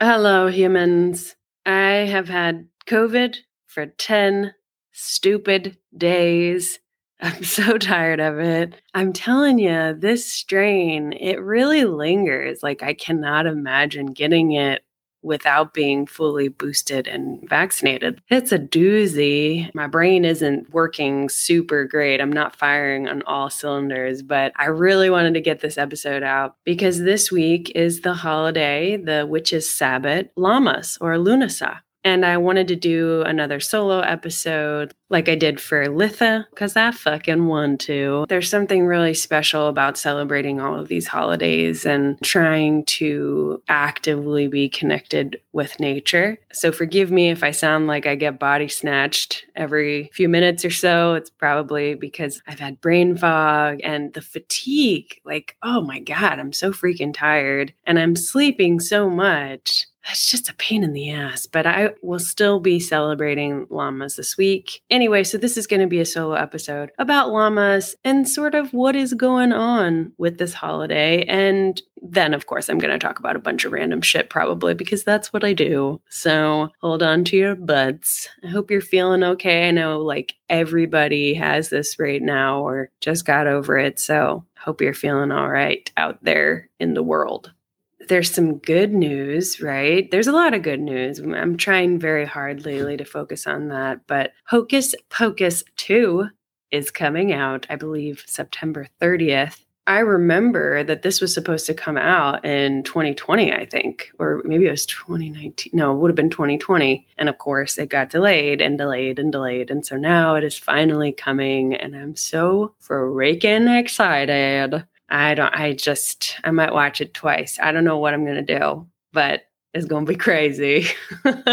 Hello, humans. I have had COVID for 10 stupid days. I'm so tired of it. I'm telling you, this strain, it really lingers. Like, I cannot imagine getting it without being fully boosted and vaccinated. It's a doozy. My brain isn't working super great. I'm not firing on all cylinders, but I really wanted to get this episode out because this week is the holiday, the witches' Sabbath, Lammas or Lunasa. And I wanted to do another solo episode like I did for Litha, because I fucking want to. There's something really special about celebrating all of these holidays and trying to actively be connected with nature. So forgive me if I sound like I get body snatched every few minutes or so. It's probably because I've had brain fog and the fatigue. Like, oh my God, I'm so freaking tired and I'm sleeping so much it's just a pain in the ass, but I will still be celebrating lammas this week. Anyway, so this is going to be a solo episode about lammas and sort of what is going on with this holiday. And then, of course, I'm going to talk about a bunch of random shit probably because that's what I do. So hold on to your butts. I hope you're feeling okay. I know like everybody has this right now or just got over it. So hope you're feeling all right out there in the world there's some good news, right? There's a lot of good news. I'm trying very hard lately to focus on that. But Hocus Pocus 2 is coming out, I believe, September 30th. I remember that this was supposed to come out in 2020, I think, or maybe it was 2019. No, it would have been 2020. And of course, it got delayed and delayed and delayed. And so now it is finally coming, and I'm so freaking excited. I don't, I just, I might watch it twice. I don't know what I'm going to do, but it's going to be crazy.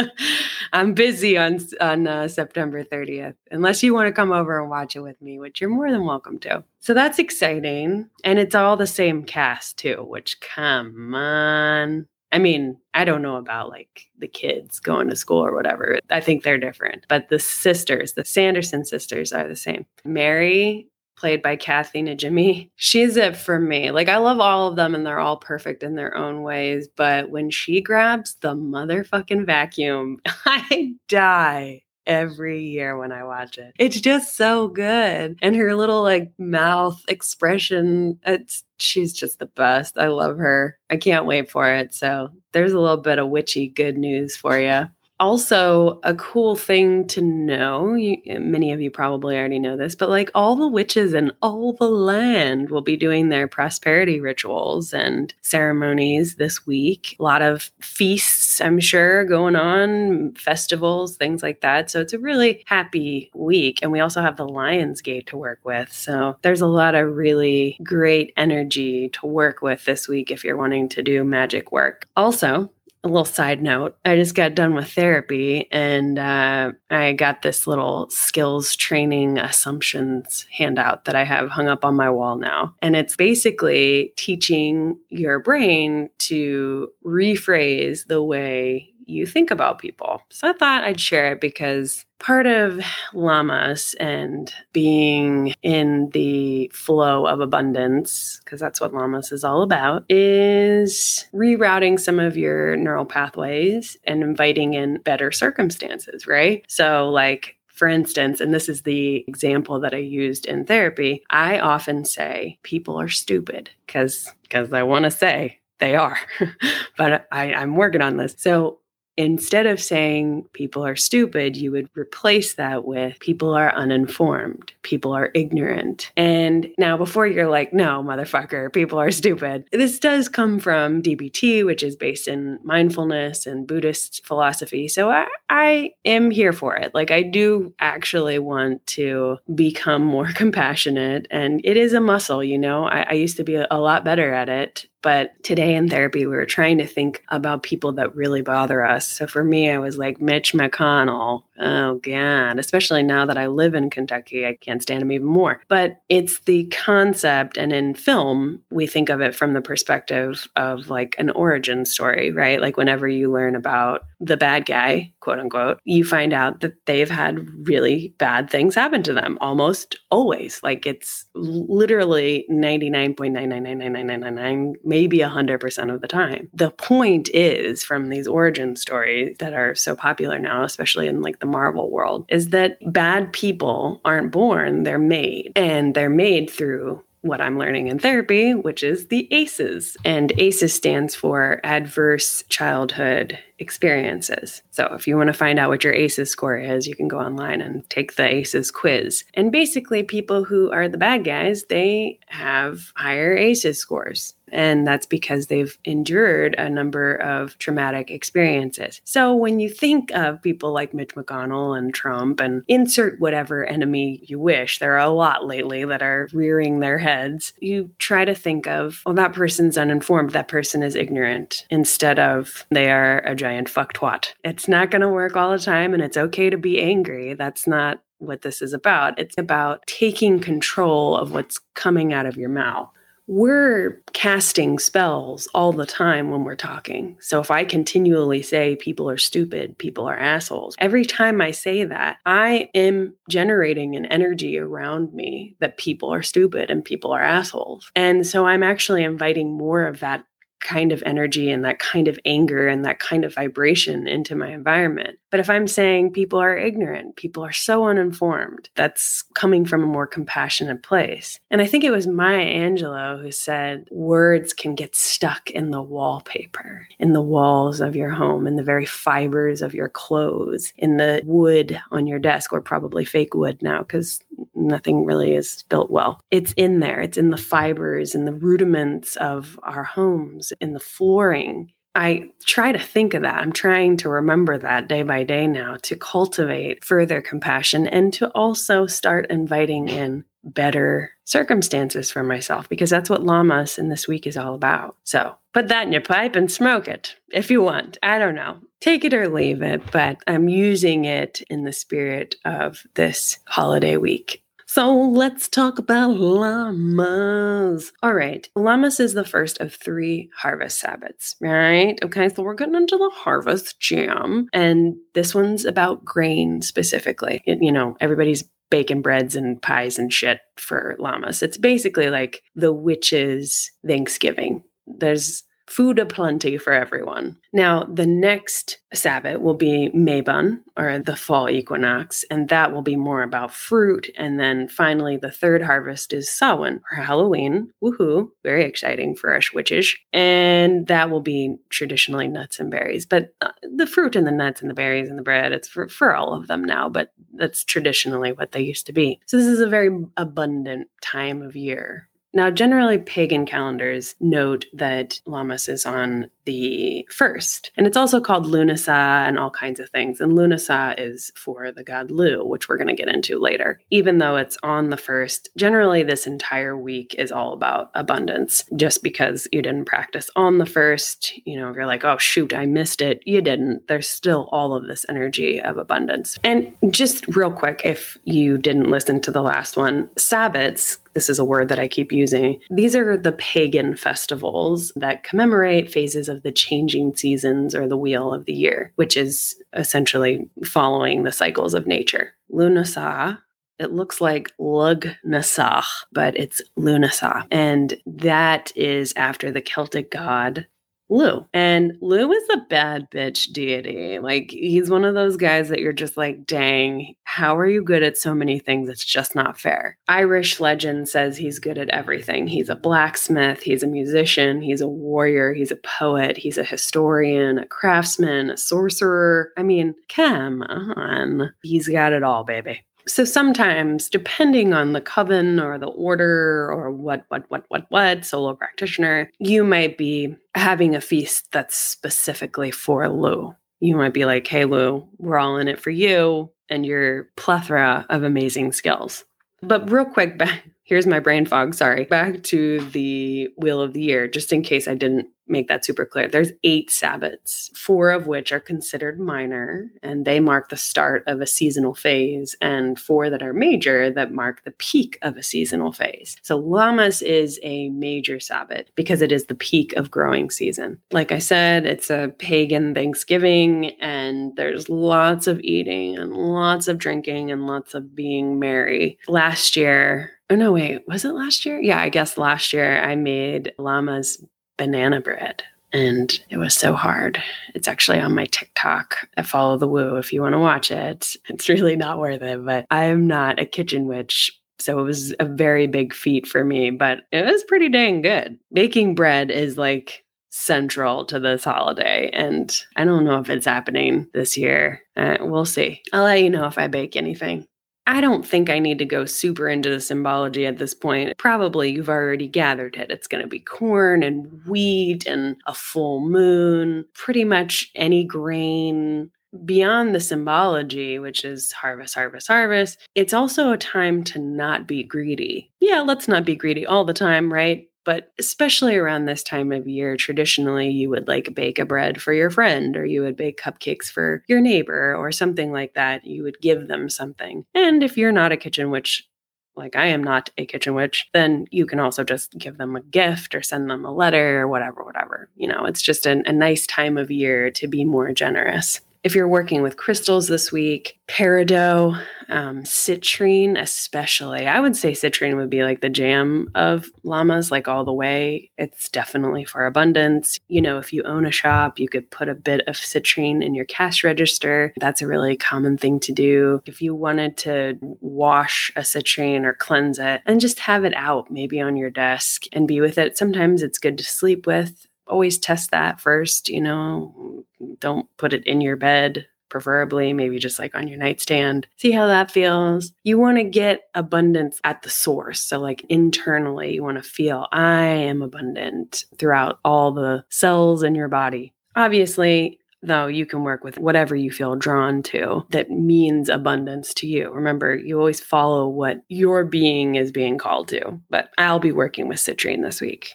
I'm busy on, on uh, September 30th, unless you want to come over and watch it with me, which you're more than welcome to. So that's exciting. And it's all the same cast too, which come on. I mean, I don't know about like the kids going to school or whatever. I think they're different, but the sisters, the Sanderson sisters are the same. Mary played by Kathy Najimy. She's it for me. Like I love all of them and they're all perfect in their own ways, but when she grabs the motherfucking vacuum, I die every year when I watch it. It's just so good. And her little like mouth expression, it's she's just the best. I love her. I can't wait for it. So, there's a little bit of witchy good news for you also a cool thing to know you, many of you probably already know this but like all the witches in all the land will be doing their prosperity rituals and ceremonies this week. A lot of feasts i'm sure going on festivals things like that. So it's a really happy week. And we also have the lions gate to work with. So there's a lot of really great energy to work with this week if you're wanting to do magic work. Also a little side note. I just got done with therapy and uh, i got this little skills training assumptions handout that i have hung up on my wall now. And it's basically teaching your brain to rephrase the way you think about people. So I thought I'd share it because part of lammas and being in the flow of abundance, because that's what lammas is all about, is rerouting some of your neural pathways and inviting in better circumstances, right? So, like, for instance, and this is the example that I used in therapy, I often say people are stupid because because I want to say they are, but I, I'm working on this. So instead of saying people are stupid, you would replace that with people are uninformed, people are ignorant. And now, before you're like, no, motherfucker, people are stupid, this does come from DBT, which is based in mindfulness and Buddhist philosophy. So I, I am here for it. Like, I do actually want to become more compassionate, and it is a muscle, you know. I, I used to be a, a lot better at it but today in therapy, we were trying to think about people that really bother us. So for me, I was like, Mitch McConnell. Oh, God. Especially now that I live in Kentucky, I can't stand him even more. But it's the concept. And in film, we think of it from the perspective of like an origin story, right? Like whenever you learn about the bad guy, quote unquote, you find out that they've had really bad things happen to them almost always. Like it's literally 99.9999999 maybe 100% of the time. The point is from these origin stories that are so popular now, especially in like the Marvel world, is that bad people aren't born, they're made. And they're made through what I'm learning in therapy, which is the ACEs. And ACEs stands for Adverse Childhood experiences. So if you want to find out what your ACEs score is, you can go online and take the ACEs quiz. And basically, people who are the bad guys, they have higher ACEs scores. And that's because they've endured a number of traumatic experiences. So when you think of people like Mitch McConnell and Trump and insert whatever enemy you wish, there are a lot lately that are rearing their heads. You try to think of, well, that person's uninformed, that person is ignorant, instead of they are a giant fuck twat. It's not going to work all the time, and it's okay to be angry. That's not what this is about. It's about taking control of what's coming out of your mouth. We're casting spells all the time when we're talking. So if I continually say people are stupid, people are assholes, every time I say that, I am generating an energy around me that people are stupid and people are assholes. And so I'm actually inviting more of that kind of energy and that kind of anger and that kind of vibration into my environment. But if I'm saying people are ignorant, people are so uninformed, that's coming from a more compassionate place. And I think it was Maya Angelou who said words can get stuck in the wallpaper, in the walls of your home, in the very fibers of your clothes, in the wood on your desk, or probably fake wood now because nothing really is built well. It's in there, it's in the fibers and the rudiments of our homes, in the flooring I try to think of that. I'm trying to remember that day by day now to cultivate further compassion and to also start inviting in better circumstances for myself because that's what Lammas in this week is all about. So put that in your pipe and smoke it if you want. I don't know. Take it or leave it, but I'm using it in the spirit of this holiday week. So let's talk about Lammas. All right, Lammas is the first of three harvest Sabbats, right? Okay, so we're getting into the harvest jam, and this one's about grain specifically. It, you know, everybody's baking breads and pies and shit for Lammas. It's basically like the witches' Thanksgiving. There's food aplenty for everyone. Now, the next Sabbat will be Mabon, or the fall equinox, and that will be more about fruit. And then finally, the third harvest is Samhain, or Halloween. Woohoo! Very exciting for us witches. And that will be traditionally nuts and berries. But uh, the fruit and the nuts and the berries and the bread, it's for, for all of them now, but that's traditionally what they used to be. So this is a very abundant time of year now, generally, pagan calendars note that Lammas is on the first, and it's also called Lunasa and all kinds of things. And Lunasa is for the god Lugh, which we're going to get into later. Even though it's on the first, generally, this entire week is all about abundance. Just because you didn't practice on the first, you know, you're like, oh, shoot, I missed it. You didn't. There's still all of this energy of abundance. And just real quick, if you didn't listen to the last one, Sabbats this is a word that I keep using. These are the pagan festivals that commemorate phases of the changing seasons or the wheel of the year, which is essentially following the cycles of nature. Lughnasadh it looks like Lughnasadh, but it's Lughnasadh. And that is after the Celtic god Lugh. And Lugh is a bad bitch deity. Like, he's one of those guys that you're just like, dang, how are you good at so many things? It's just not fair. Irish legend says he's good at everything. He's a blacksmith, he's a musician, he's a warrior, he's a poet, he's a historian, a craftsman, a sorcerer. I mean, come on. He's got it all, baby. So sometimes, depending on the coven or the order or what, what, what, what, what, solo practitioner, you might be having a feast that's specifically for Lugh. You might be like, hey, Lugh, we're all in it for you and your plethora of amazing skills. But real quick, back here's my brain fog. Sorry. Back to the wheel of the year, just in case I didn't make that super clear. There's eight Sabbats, four of which are considered minor, and they mark the start of a seasonal phase, and four that are major that mark the peak of a seasonal phase. So Lammas is a major Sabbat because it is the peak of growing season. Like I said, it's a pagan Thanksgiving, and there's lots of eating and lots of drinking and lots of being merry. Last year, Oh no, wait, was it last year? Yeah, I guess last year I made Lammas banana bread and it was so hard. It's actually on my TikTok I Follow the Woo if you want to watch it. It's really not worth it, but I am not a kitchen witch. So it was a very big feat for me, but it was pretty dang good. Baking bread is like central to this holiday, and I don't know if it's happening this year. Uh, we'll see. I'll let you know if I bake anything. I don't think I need to go super into the symbology at this point. Probably you've already gathered it. It's going to be corn and wheat and a full moon, pretty much any grain. Beyond the symbology, which is harvest, harvest, harvest, it's also a time to not be greedy. Yeah, let's not be greedy all the time, right? But especially around this time of year, traditionally you would like bake a bread for your friend, or you would bake cupcakes for your neighbor, or something like that. You would give them something. And if you're not a kitchen witch, like I am not a kitchen witch, then you can also just give them a gift or send them a letter or whatever, whatever. You know, it's just an, a nice time of year to be more generous. If you're working with crystals this week, peridot, um, citrine, especially, I would say citrine would be like the jam of lammas, like all the way. It's definitely for abundance. You know, if you own a shop, you could put a bit of citrine in your cash register. That's a really common thing to do. If you wanted to wash a citrine or cleanse it and just have it out, maybe on your desk and be with it, sometimes it's good to sleep with always test that first, you know, don't put it in your bed preferably maybe just like on your nightstand. See how that feels. You want to get abundance at the source. So, like internally, you want to feel I am abundant throughout all the cells in your body. Obviously, though, you can work with whatever you feel drawn to that means abundance to you. Remember, you always follow what your being is being called to. But I'll be working with citrine this week.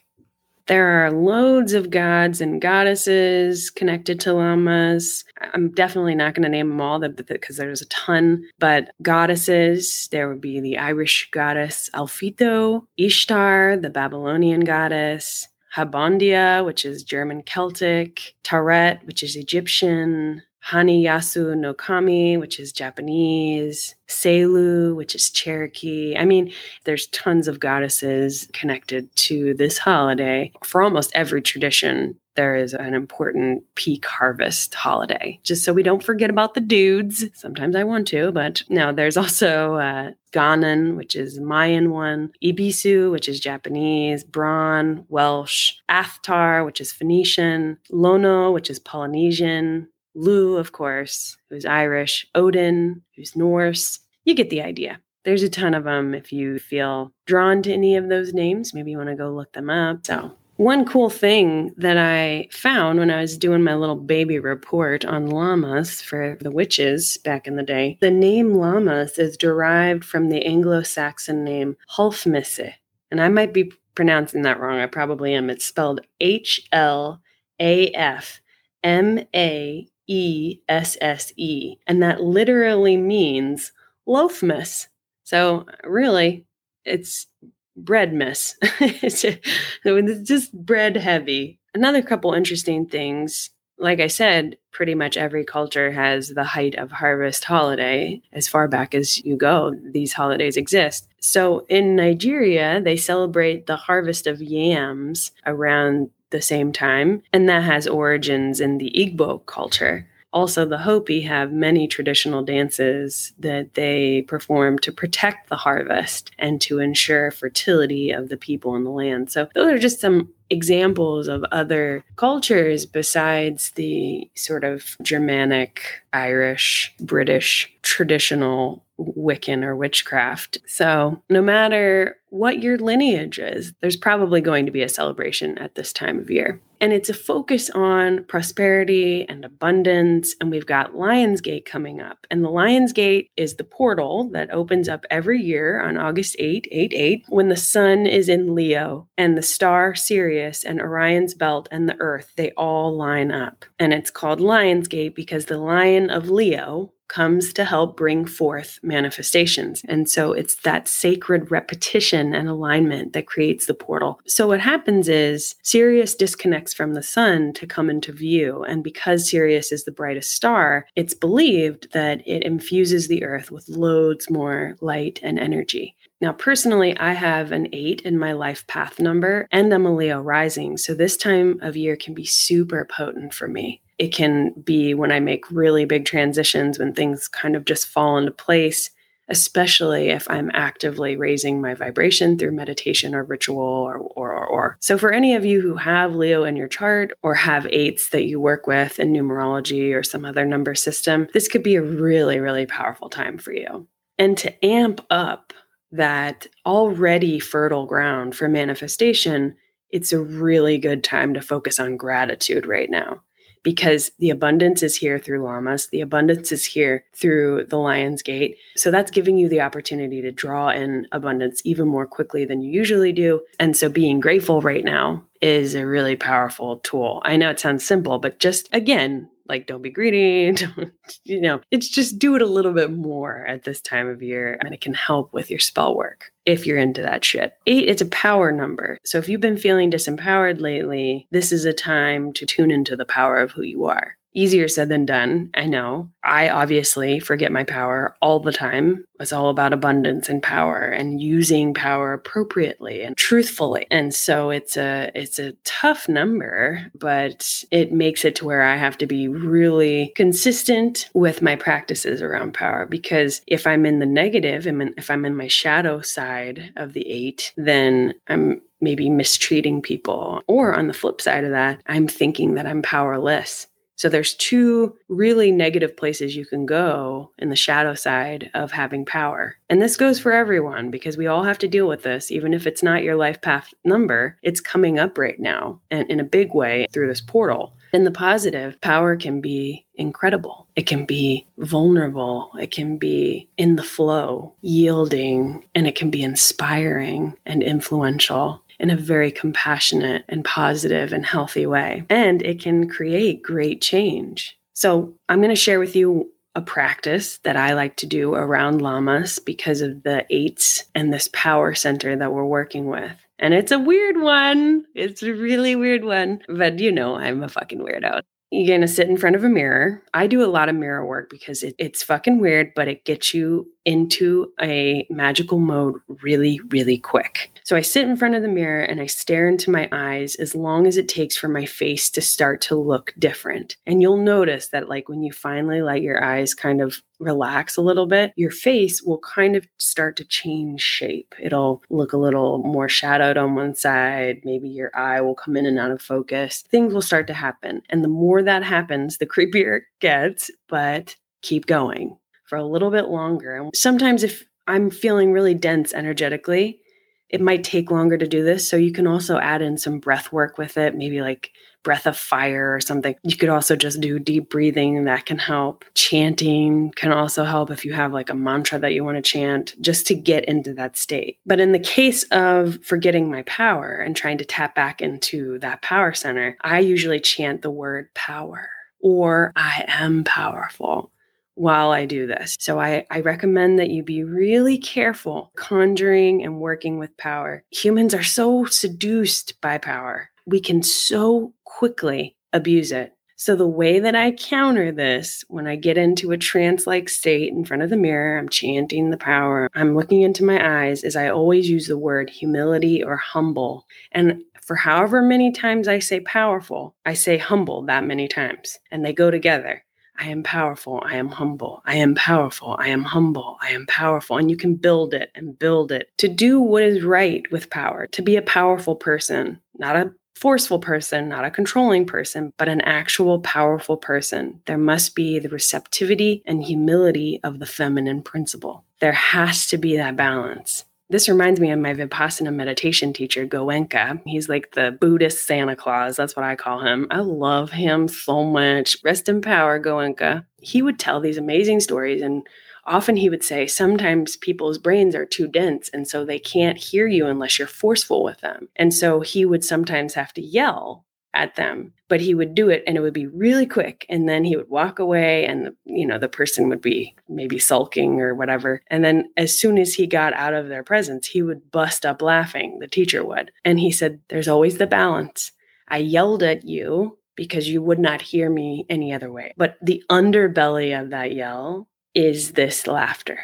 There are loads of gods and goddesses connected to lammas. I'm definitely not going to name them all because there's a ton, but goddesses, there would be the Irish goddess Alphito, Ishtar, the Babylonian goddess, Habondia, which is German Celtic, Taret, which is Egyptian, Hanayasu no Kami, which is Japanese, Selu, which is Cherokee. I mean, there's tons of goddesses connected to this holiday. For almost every tradition, there is an important peak harvest holiday, just so we don't forget about the dudes. Sometimes I want to, but no, there's also uh, Ganon, which is Mayan one, Ebisu, which is Japanese, Bron, Welsh, Athtar, which is Phoenician, Lono, which is Polynesian, Lugh, of course, who's Irish, Odin, who's Norse. You get the idea. There's a ton of them. If you feel drawn to any of those names, maybe you want to go look them up. So, one cool thing that I found when I was doing my little baby report on lammas for the witches back in the day, the name lammas is derived from the Anglo Saxon name Hlafmisse. And I might be pronouncing that wrong. I probably am. It's spelled H L A F M A E S S E. And that literally means loafmas. So, really, it's bread miss. it's just bread heavy. Another couple interesting things. Like I said, pretty much every culture has the height of harvest holiday. As far back as you go, these holidays exist. So in Nigeria, they celebrate the harvest of yams around the same time, and that has origins in the Igbo culture. Also, the Hopi have many traditional dances that they perform to protect the harvest and to ensure fertility of the people in the land. So, those are just some examples of other cultures besides the sort of Germanic, Irish, British traditional Wiccan or witchcraft. So, no matter what your lineage is, there's probably going to be a celebration at this time of year. And it's a focus on prosperity and abundance. And we've got Lionsgate coming up. And the Lionsgate is the portal that opens up every year on August 8, 8, 8, when the sun is in Leo and the star Sirius and Orion's belt and the earth, they all line up. And it's called Lionsgate because the lion of Leo, comes to help bring forth manifestations. And so it's that sacred repetition and alignment that creates the portal. So what happens is Sirius disconnects from the sun to come into view. And because Sirius is the brightest star, it's believed that it infuses the earth with loads more light and energy. Now, personally, I have an eight in my life path number and I'm a Leo rising. So this time of year can be super potent for me it can be when I make really big transitions, when things kind of just fall into place, especially if I'm actively raising my vibration through meditation or ritual or, or, or, or. So, for any of you who have Leo in your chart or have eights that you work with in numerology or some other number system, this could be a really, really powerful time for you. And to amp up that already fertile ground for manifestation, it's a really good time to focus on gratitude right now because the abundance is here through Lammas, the abundance is here through the Lion's Gate. So that's giving you the opportunity to draw in abundance even more quickly than you usually do. And so being grateful right now is a really powerful tool. I know it sounds simple, but just again, like don't be greedy don't, you know it's just do it a little bit more at this time of year and it can help with your spell work if you're into that shit. Eight it's a power number. So if you've been feeling disempowered lately this is a time to tune into the power of who you are easier said than done. I know. I obviously forget my power all the time. It's all about abundance and power and using power appropriately and truthfully. And so it's a it's a tough number, but it makes it to where I have to be really consistent with my practices around power because if I'm in the and if I'm in my shadow side of the 8, then I'm maybe mistreating people. Or on the flip side of that, I'm thinking that I'm powerless so there's two really negative places you can go in the shadow side of having power. And this goes for everyone because we all have to deal with this even if it's not your life path number, it's coming up right now and in a big way through this portal. In the positive, power can be incredible. It can be vulnerable. It can be in the flow, yielding, and it can be inspiring and influential in a very compassionate and positive and healthy way. And it can create great change. So, I'm going to share with you a practice that I like to do around lammas because of the eights and this power center that we're working with. And it's a weird one. It's a really weird one. But you know, I'm a fucking weirdo. You're going to sit in front of a mirror. I do a lot of mirror work because it, it's fucking weird, but it gets you into a magical mode really, really quick. So I sit in front of the mirror and I stare into my eyes as long as it takes for my face to start to look different. And you'll notice that, like, when you finally let your eyes kind of relax a little bit, your face will kind of start to change shape. It'll look a little more shadowed on one side. Maybe your eye will come in and out of focus. Things will start to happen. And the more that happens, the creepier it gets, but keep going for a little bit longer. Sometimes if I'm feeling really dense energetically, it might take longer to do this. So you can also add in some breath work with it, maybe like breath of fire or something. You could also just do deep breathing that can help. Chanting can also help if you have like a mantra that you want to chant just to get into that state. But in the case of forgetting my power and trying to tap back into that power center, I usually chant the word power or I am powerful while I do this. So I, I recommend that you be really careful conjuring and working with power. Humans are so seduced by power. We can so quickly abuse it. So, the way that I counter this when I get into a trance like state in front of the mirror, I'm chanting the power, I'm looking into my eyes, is I always use the word humility or humble. And for however many times I say powerful, I say humble that many times, and they go together. I am powerful. I am humble. I am powerful. I am humble. I am powerful. And you can build it and build it to do what is right with power, to be a powerful person, not a forceful person, not a controlling person, but an actual powerful person. There must be the receptivity and humility of the feminine principle. There has to be that balance. This reminds me of my Vipassana meditation teacher, Goenka. He's like the Buddhist Santa Claus. That's what I call him. I love him so much. Rest in power, Goenka. He would tell these amazing stories, and often he would say, sometimes people's brains are too dense, and so they can't hear you unless you're forceful with them. And so he would sometimes have to yell at them but he would do it and it would be really quick and then he would walk away and you know the person would be maybe sulking or whatever. And then as soon as he got out of their presence he would bust up laughing the teacher would. And he said there's always the balance. I yelled at you because you would not hear me any other way. But the underbelly of that yell is this laughter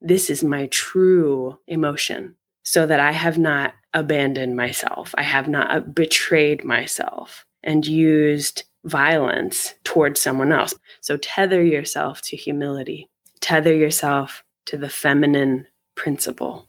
this is my true emotion so that i have not abandoned myself. I have not uh, betrayed myself and used violence towards someone else. So tether yourself to humility, tether yourself to the feminine principle.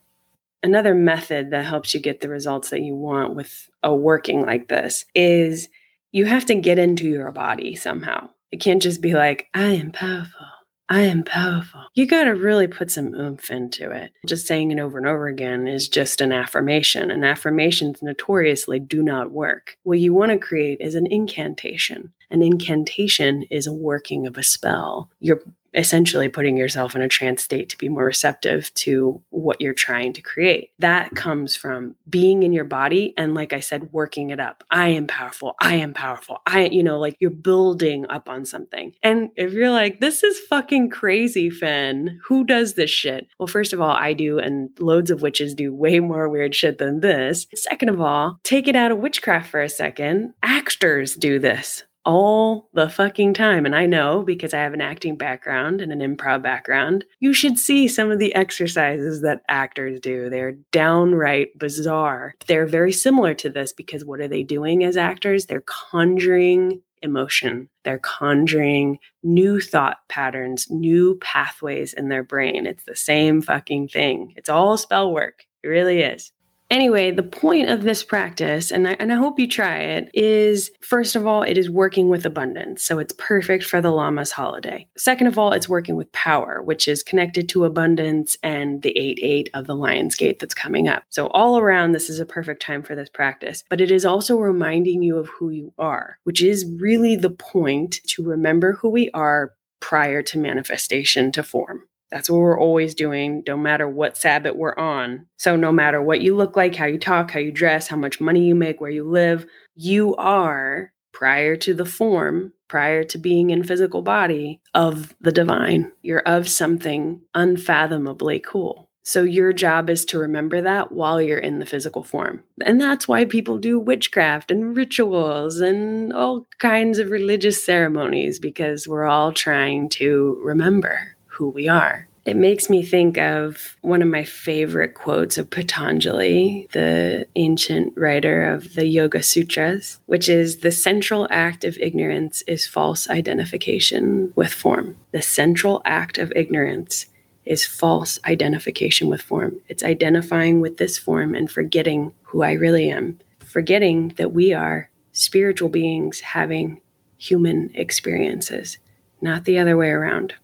Another method that helps you get the results that you want with a working like this is you have to get into your body somehow. It can't just be like, I am powerful. I am powerful. You got to really put some oomph into it. Just saying it over and over again is just an affirmation, and affirmations notoriously do not work. What you want to create is an incantation. An incantation is a working of a spell. You're essentially putting yourself in a trance state to be more receptive to what you're trying to create. That mm-hmm. comes from being in your body and like I said working it up. I am powerful. I am powerful. I you know like you're building up on something. And if you're like this is fucking crazy, Finn, who does this shit? Well, first of all, I do and loads of witches do way more weird shit than this. Second of all, take it out of witchcraft for a second. Actors do this all the fucking time. And I know because I have an acting background and an improv background, you should see some of the exercises that actors do. They're downright bizarre. They're very similar to this because what are they doing as actors? They're conjuring emotion. They're conjuring new thought patterns, new pathways in their brain. It's the same fucking thing. It's all spell work. It really is. Anyway, the point of this practice, and I, and I hope you try it, is first of all, it is working with abundance. So it's perfect for the Lammas holiday. Second of all, it's working with power, which is connected to abundance and the 8 8 of the Lion's Gate that's coming up. So, all around, this is a perfect time for this practice. But it is also reminding you of who you are, which is really the point to remember who we are prior to manifestation to form. That's what we're always doing, no matter what Sabbath we're on. So, no matter what you look like, how you talk, how you dress, how much money you make, where you live, you are prior to the form, prior to being in physical body of the divine. You're of something unfathomably cool. So, your job is to remember that while you're in the physical form. And that's why people do witchcraft and rituals and all kinds of religious ceremonies, because we're all trying to remember who we are. It makes me think of one of my favorite quotes of Patanjali, the ancient writer of the Yoga Sutras, which is the central act of ignorance is false identification with form. The central act of ignorance is false identification with form. It's identifying with this form and forgetting who I really am, forgetting that we are spiritual beings having human experiences, not the other way around.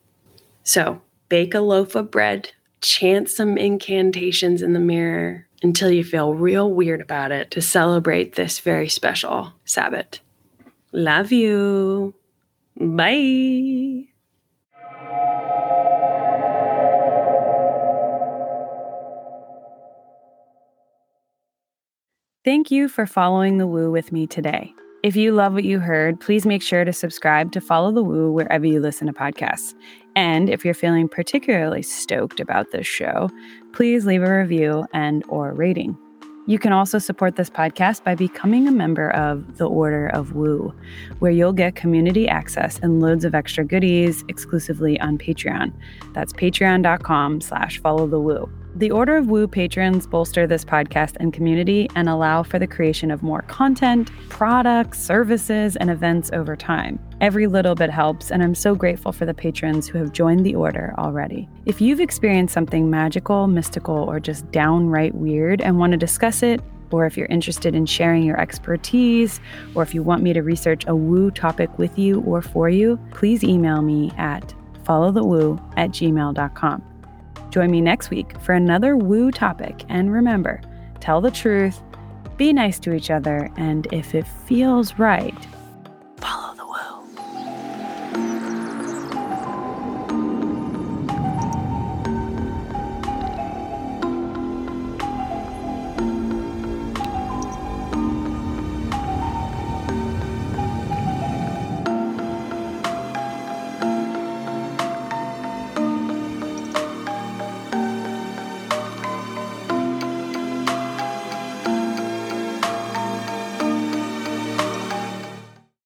So, bake a loaf of bread, chant some incantations in the mirror until you feel real weird about it to celebrate this very special Sabbath. Love you. Bye. Thank you for following the woo with me today. If you love what you heard, please make sure to subscribe to Follow the Woo wherever you listen to podcasts. And if you're feeling particularly stoked about this show, please leave a review and or rating. You can also support this podcast by becoming a member of the Order of Woo, where you'll get community access and loads of extra goodies exclusively on Patreon. That's patreon.com slash follow the woo. The Order of Woo patrons bolster this podcast and community and allow for the creation of more content, products, services, and events over time. Every little bit helps, and I'm so grateful for the patrons who have joined the order already. If you've experienced something magical, mystical, or just downright weird and want to discuss it, or if you're interested in sharing your expertise, or if you want me to research a woo topic with you or for you, please email me at followthewoo at gmail.com. Join me next week for another woo topic. And remember, tell the truth, be nice to each other, and if it feels right, follow